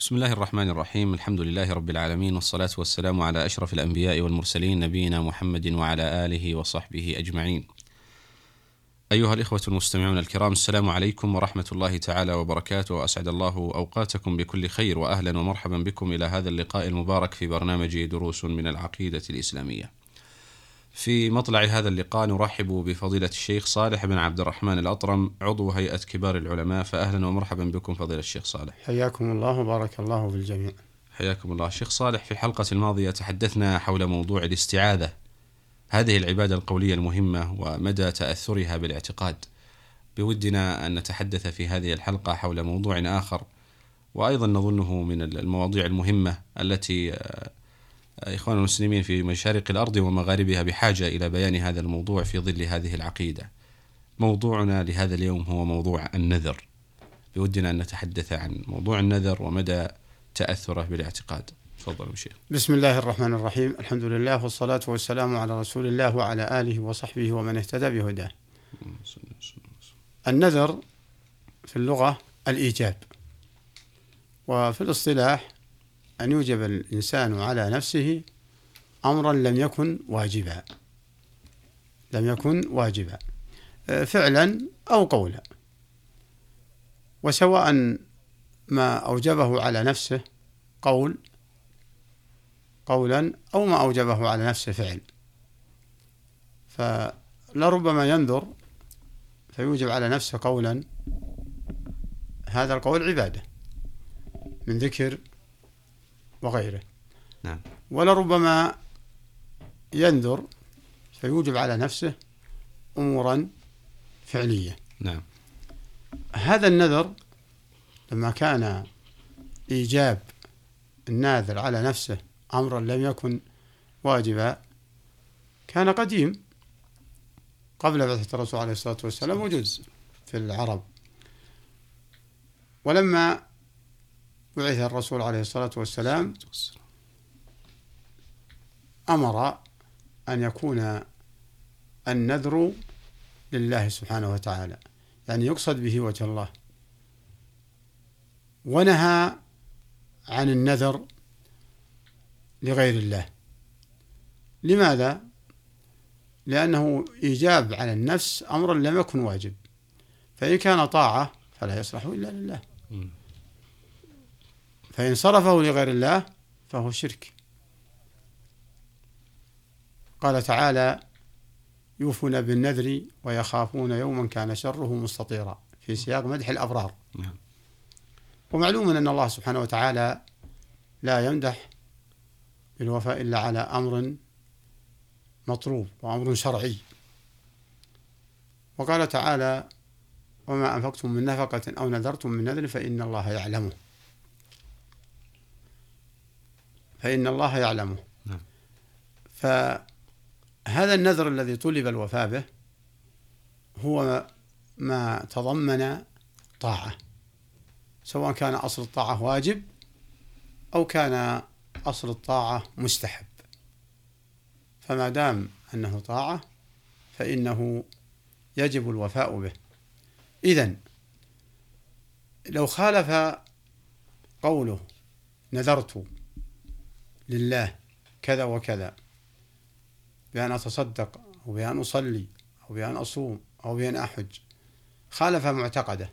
بسم الله الرحمن الرحيم الحمد لله رب العالمين والصلاة والسلام على أشرف الأنبياء والمرسلين نبينا محمد وعلى آله وصحبه أجمعين أيها الإخوة المستمعون الكرام السلام عليكم ورحمة الله تعالى وبركاته وأسعد الله أوقاتكم بكل خير وأهلا ومرحبا بكم إلى هذا اللقاء المبارك في برنامج دروس من العقيدة الإسلامية في مطلع هذا اللقاء نرحب بفضيلة الشيخ صالح بن عبد الرحمن الأطرم عضو هيئة كبار العلماء. فأهلا ومرحبا بكم فضيلة الشيخ صالح. حياكم الله وبارك الله بالجميع حياكم الله. شيخ صالح في الحلقة الماضية تحدثنا حول موضوع الاستعاذة. هذه العبادة القولية المهمة ومدى تأثرها بالاعتقاد. بودنا أن نتحدث في هذه الحلقة حول موضوع آخر وأيضا نظنه من المواضيع المهمة التي إخوان المسلمين في مشارق الأرض ومغاربها بحاجة إلى بيان هذا الموضوع في ظل هذه العقيدة. موضوعنا لهذا اليوم هو موضوع النذر. بودنا أن نتحدث عن موضوع النذر ومدى تأثره بالاعتقاد. تفضل شيخ. بسم الله الرحمن الرحيم. الحمد لله والصلاة والسلام على رسول الله وعلى آله وصحبه ومن اهتدى بهداه. النذر في اللغة الإيجاب وفي الاصطلاح أن يوجب الإنسان على نفسه أمرا لم يكن واجبا. لم يكن واجبا. فعلا أو قولا. وسواء ما أوجبه على نفسه قول قولا أو ما أوجبه على نفسه فعل. فلربما ينذر فيوجب على نفسه قولا هذا القول عبادة. من ذكر وغيره. نعم. ولربما ينذر فيوجب على نفسه أمورا فعلية. نعم. هذا النذر لما كان إيجاب الناذر على نفسه أمرا لم يكن واجبا كان قديم قبل بعثة الرسول عليه الصلاة والسلام موجود في العرب. ولما بعث الرسول عليه الصلاة والسلام أمر أن يكون النذر لله سبحانه وتعالى يعني يقصد به وجه الله. ونهى عن النذر لغير الله. لماذا؟ لأنه إيجاب على النفس أمرا لم يكن واجب فإن كان طاعة فلا يصلح إلا لله. فإن صرفه لغير الله فهو شرك. قال تعالى يوفون بالنذر ويخافون يوما كان شره مستطيرا. في سياق مدح الأبرار. نعم. ومعلوم أن الله سبحانه وتعالى لا يمدح بالوفاء إلا على أمر مطلوب وأمر شرعي. وقال تعالى وما أنفقتم من نفقة أو نذرتم من نذر فإن الله يعلمه. فإن الله يعلمه. نعم. فهذا النذر الذي طلب الوفاء به هو ما تضمن طاعة سواء كان أصل الطاعة واجب أو كان أصل الطاعة مستحب. فما دام أنه طاعة فإنه يجب الوفاء به. إذن لو خالف قوله نذرت لله كذا وكذا. بأن أتصدق أو بأن أصلي أو بأن أصوم أو بأن أحج. خالف معتقده.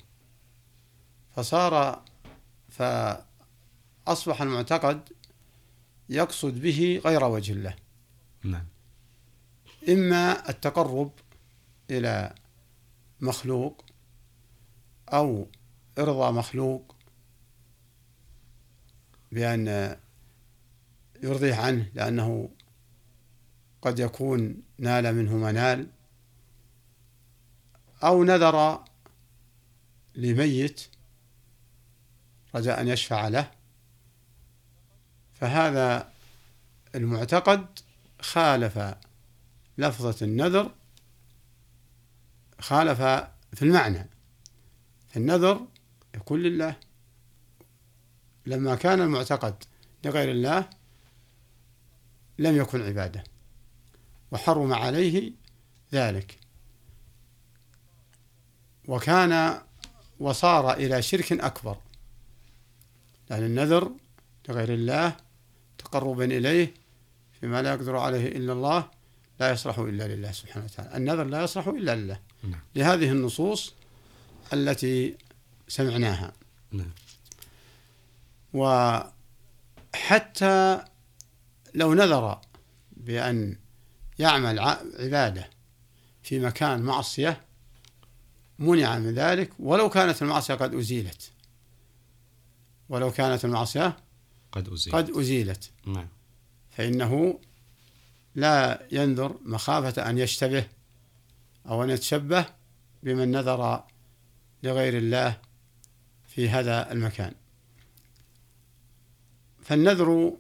فصار فأصبح المعتقد يقصد به غير وجه الله. نعم. إما التقرب إلى مخلوق أو إرضاء مخلوق بأن يرضيه عنه لأنه قد يكون نال منه منال أو نذر لميت رجاء أن يشفع له فهذا المعتقد خالف لفظة النذر خالف في المعنى. النذر يكون لله. لما كان المعتقد لغير الله لم يكن عبادة. وحرم عليه ذلك. وكان وصار إلى شرك أكبر. لأن النذر لغير الله تقربا إليه فيما لا يقدر عليه إلا الله لا يصلح إلا لله سبحانه وتعالى. النذر لا يصلح إلا لله. نعم. لهذه النصوص التي سمعناها. نعم. وحتى لو نذر بأن يعمل عبادة في مكان معصية منع من ذلك ولو كانت المعصية قد أزيلت. ولو كانت المعصية قد أزيلت. قد أزيلت. نعم. فإنه لا ينذر مخافة أن يشتبه أو أن يتشبه بمن نذر لغير الله في هذا المكان. فالنذر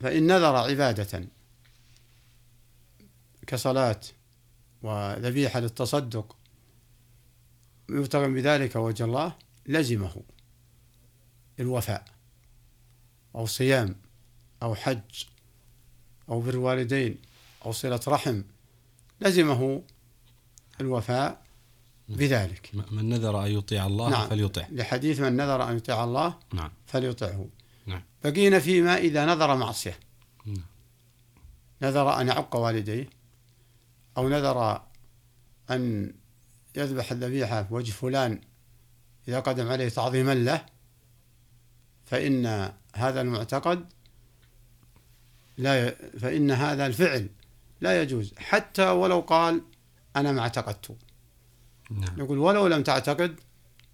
فإن نذر عبادة كصلاة وذبيحة للتصدق يبتغي بذلك وجه الله لزمه الوفاء أو صيام أو حج أو بر والدين أو صلة رحم لزمه الوفاء بذلك. من نذر أن يطيع الله نعم. فليطع لحديث من نذر أن يطيع الله نعم. فليطعه. بقينا فيما إذا نذر معصية. نذر أن يعق والديه أو نذر أن يذبح الذبيحة في وجه فلان إذا قدم عليه تعظيما له فإن هذا المعتقد لا ي... فإن هذا الفعل لا يجوز. حتى ولو قال أنا ما اعتقدت. نعم. يقول ولو لم تعتقد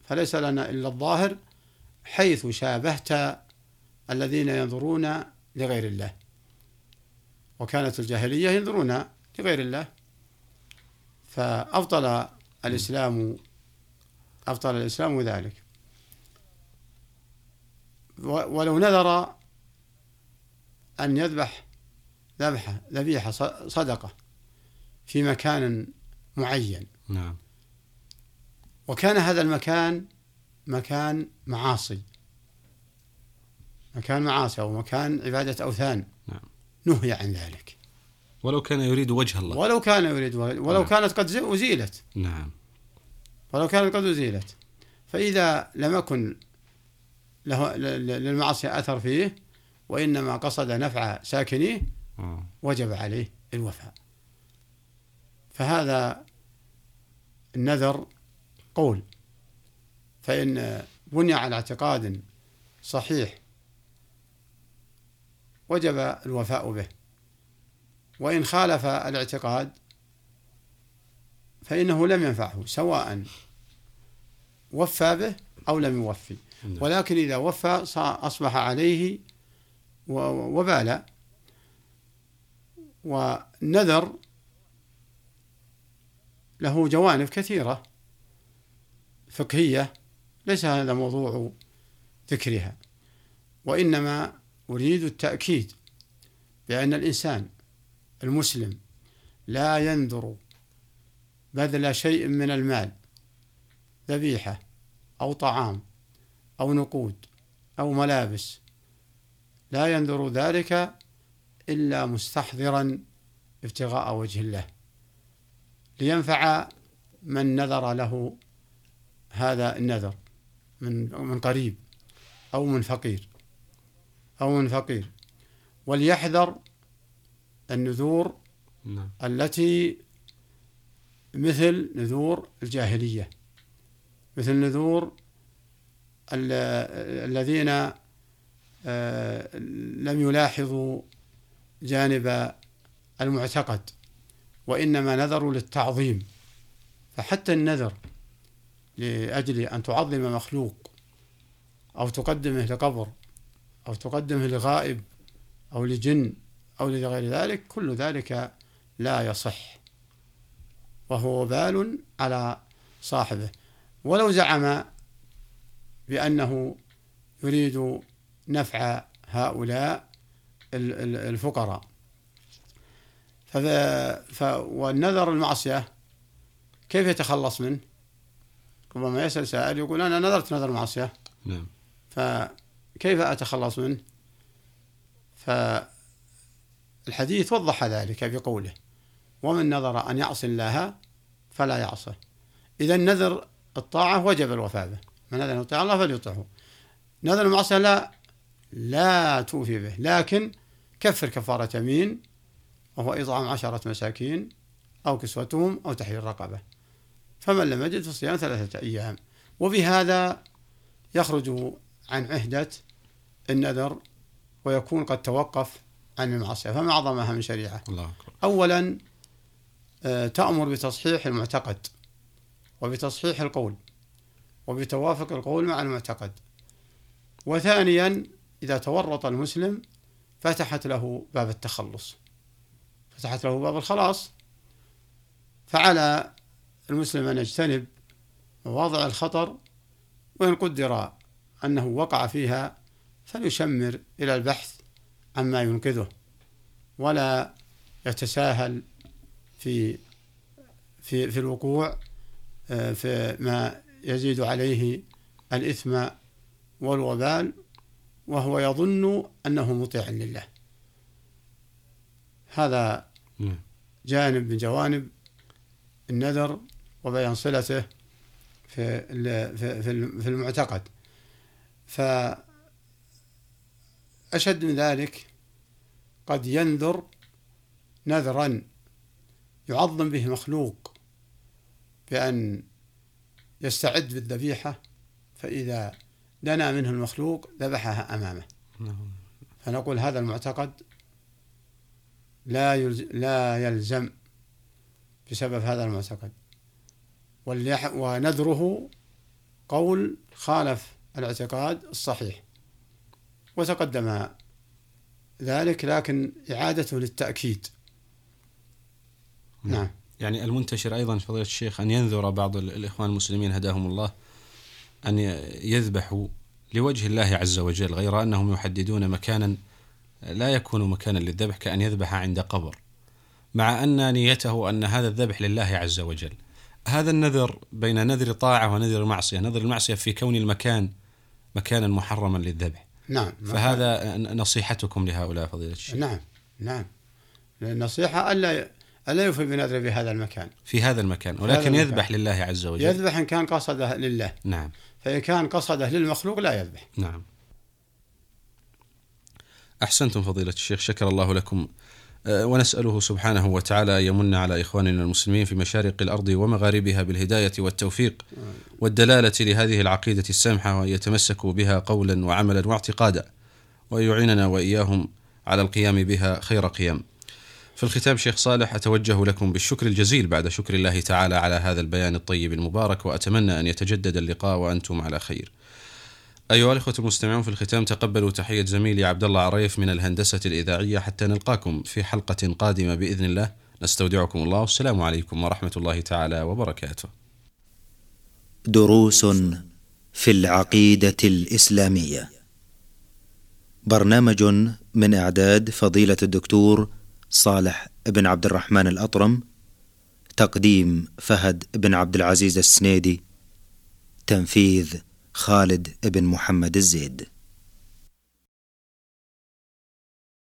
فليس لنا إلا الظاهر حيث شابهت الذين ينظرون لغير الله. وكانت الجاهلية ينظرون لغير الله. فأبطل الإسلام أبطل الإسلام ذلك. ولو نذر أن يذبح ذبحة ذبيحة صدقة في مكان معين. نعم. وكان هذا المكان مكان معاصي. مكان معاصي أو مكان عبادة أوثان. نعم. نهي عن ذلك. ولو كان يريد وجه الله. ولو كان يريد ولو نعم. كانت قد أزيلت. نعم. ولو كانت قد أزيلت. فإذا لم يكن له للمعصية أثر فيه وإنما قصد نفع ساكنيه آه. وجب عليه الوفاء. فهذا النذر قول. فإن بني على اعتقاد صحيح وجب الوفاء به. وإن خالف الاعتقاد فإنه لم ينفعه سواء وفى به أو لم يوفي. نعم. ولكن إذا وفى أصبح عليه وبالا والنذر له جوانب كثيرة فقهية ليس هذا موضوع ذكرها. وإنما أريد التأكيد بأن الإنسان المسلم لا ينذر بذل شيء من المال ذبيحة أو طعام أو نقود أو ملابس. لا ينذر ذلك إلا مستحضرا ابتغاء وجه الله لينفع من نذر له هذا النذر من من قريب أو من فقير. أو من فقير. وليحذر النذور نعم. التي مثل نذور الجاهلية. مثل نذور الذين آه، لم يلاحظوا جانب المعتقد وإنما نذروا للتعظيم. فحتى النذر لأجل أن تعظم مخلوق أو تقدمه لقبر أو تقدمه لغائب أو لجن أو لغير ذلك كل ذلك لا يصح. وهو بال على صاحبه. ولو زعم بأنه يريد نفع هؤلاء الفقراء. ف والنذر المعصية كيف يتخلص منه؟ ربما يسأل سائل يقول أنا نذرت نذر معصية نعم. فكيف أتخلص منه؟ فالحديث وضح ذلك بقوله ومن نذر أن يعصي الله فلا يعصه. إذا نذر الطاعة وجب الوفاء به من نذر أن يطيع الله فليطعه. نذر المعصية لا لا توفي به لكن كفر كفارة يمين وهو إطعام عشرة مساكين أو كسوتهم أو تحرير رقبة. فمن لم يجد فصيام ثلاثة أيام. وبهذا يخرج عن عهدة النذر ويكون قد توقف عن المعصية فما أعظمها من شريعة. الله أكبر. أولا آه، تأمر بتصحيح المعتقد وبتصحيح القول وبتوافق القول مع المعتقد. وثانيا إذا تورط المسلم فتحت له باب التخلص. فتحت له باب الخلاص. فعلى المسلم أن يجتنب مواضع الخطر وإن قدر أنه وقع فيها فليشمر إلى البحث عما ينقذه ولا يتساهل في في في الوقوع آه، في ما يزيد عليه الإثم والوبال وهو يظن أنه مطيع لله هذا. جانب من جوانب النذر وبيان صلته في في في المعتقد فأشد من ذلك قد ينذر نذرا يعظم به مخلوق بأن يستعد بالذبيحة فإذا دنا منه المخلوق ذبحها أمامه نعم. فنقول هذا المعتقد لا لا يلزم بسبب هذا المعتقد ونذره قول خالف الاعتقاد الصحيح وتقدم ذلك لكن إعادته للتأكيد. نعم. يعني المنتشر أيضا فضيلة الشيخ أن ينذر بعض الإخوان المسلمين هداهم الله أن يذبحوا لوجه الله عز وجل غير أنهم يحددون مكانا لا يكون مكانا للذبح كأن يذبح عند قبر مع أن نيته أن هذا الذبح لله عز وجل. هذا النذر بين نذر طاعة ونذر معصية نذر المعصية في كون المكان مكانا محرما للذبح. نعم فهذا نصيحتكم لهؤلاء فضيلة الشيخ. نعم نعم. النصيحة ألا ألا يوفي بنذره بهذا المكان. في هذا المكان ولكن هذا يذبح لله عز وجل. يذبح إن كان قصده لله. نعم. فإن كان قصده للمخلوق لا يذبح. نعم. أحسنتم فضيلة الشيخ شكر الله لكم. أه، ونسأله سبحانه وتعالى يمن على إخواننا المسلمين في مشارق الأرض ومغاربها بالهداية والتوفيق. والدلالة لهذه العقيدة السامحة وأن يتمسكوا بها قولا وعملا واعتقادا وأن يعيننا وإياهم على القيام بها خير قيام. في الختام شيخ صالح أتوجه لكم بالشكر الجزيل بعد شكر الله تعالى على هذا البيان الطيب المبارك وأتمنى أن يتجدد اللقاء وأنتم على خير. أيها الأخوة المستمعون في الختام تقبلوا تحية زميلي عبد الله عريف من الهندسة الإذاعية حتى نلقاكم في حلقة قادمة بإذن الله. نستودعكم الله. والسلام عليكم ورحمة الله تعالى وبركاته. دروس في العقيدة الإسلامية. برنامج من إعداد فضيلة الدكتور صالح بن عبد الرحمن الأطرم. تقديم فهد بن عبد العزيز السنيدي. تنفيذ خالد بن محمد الزيد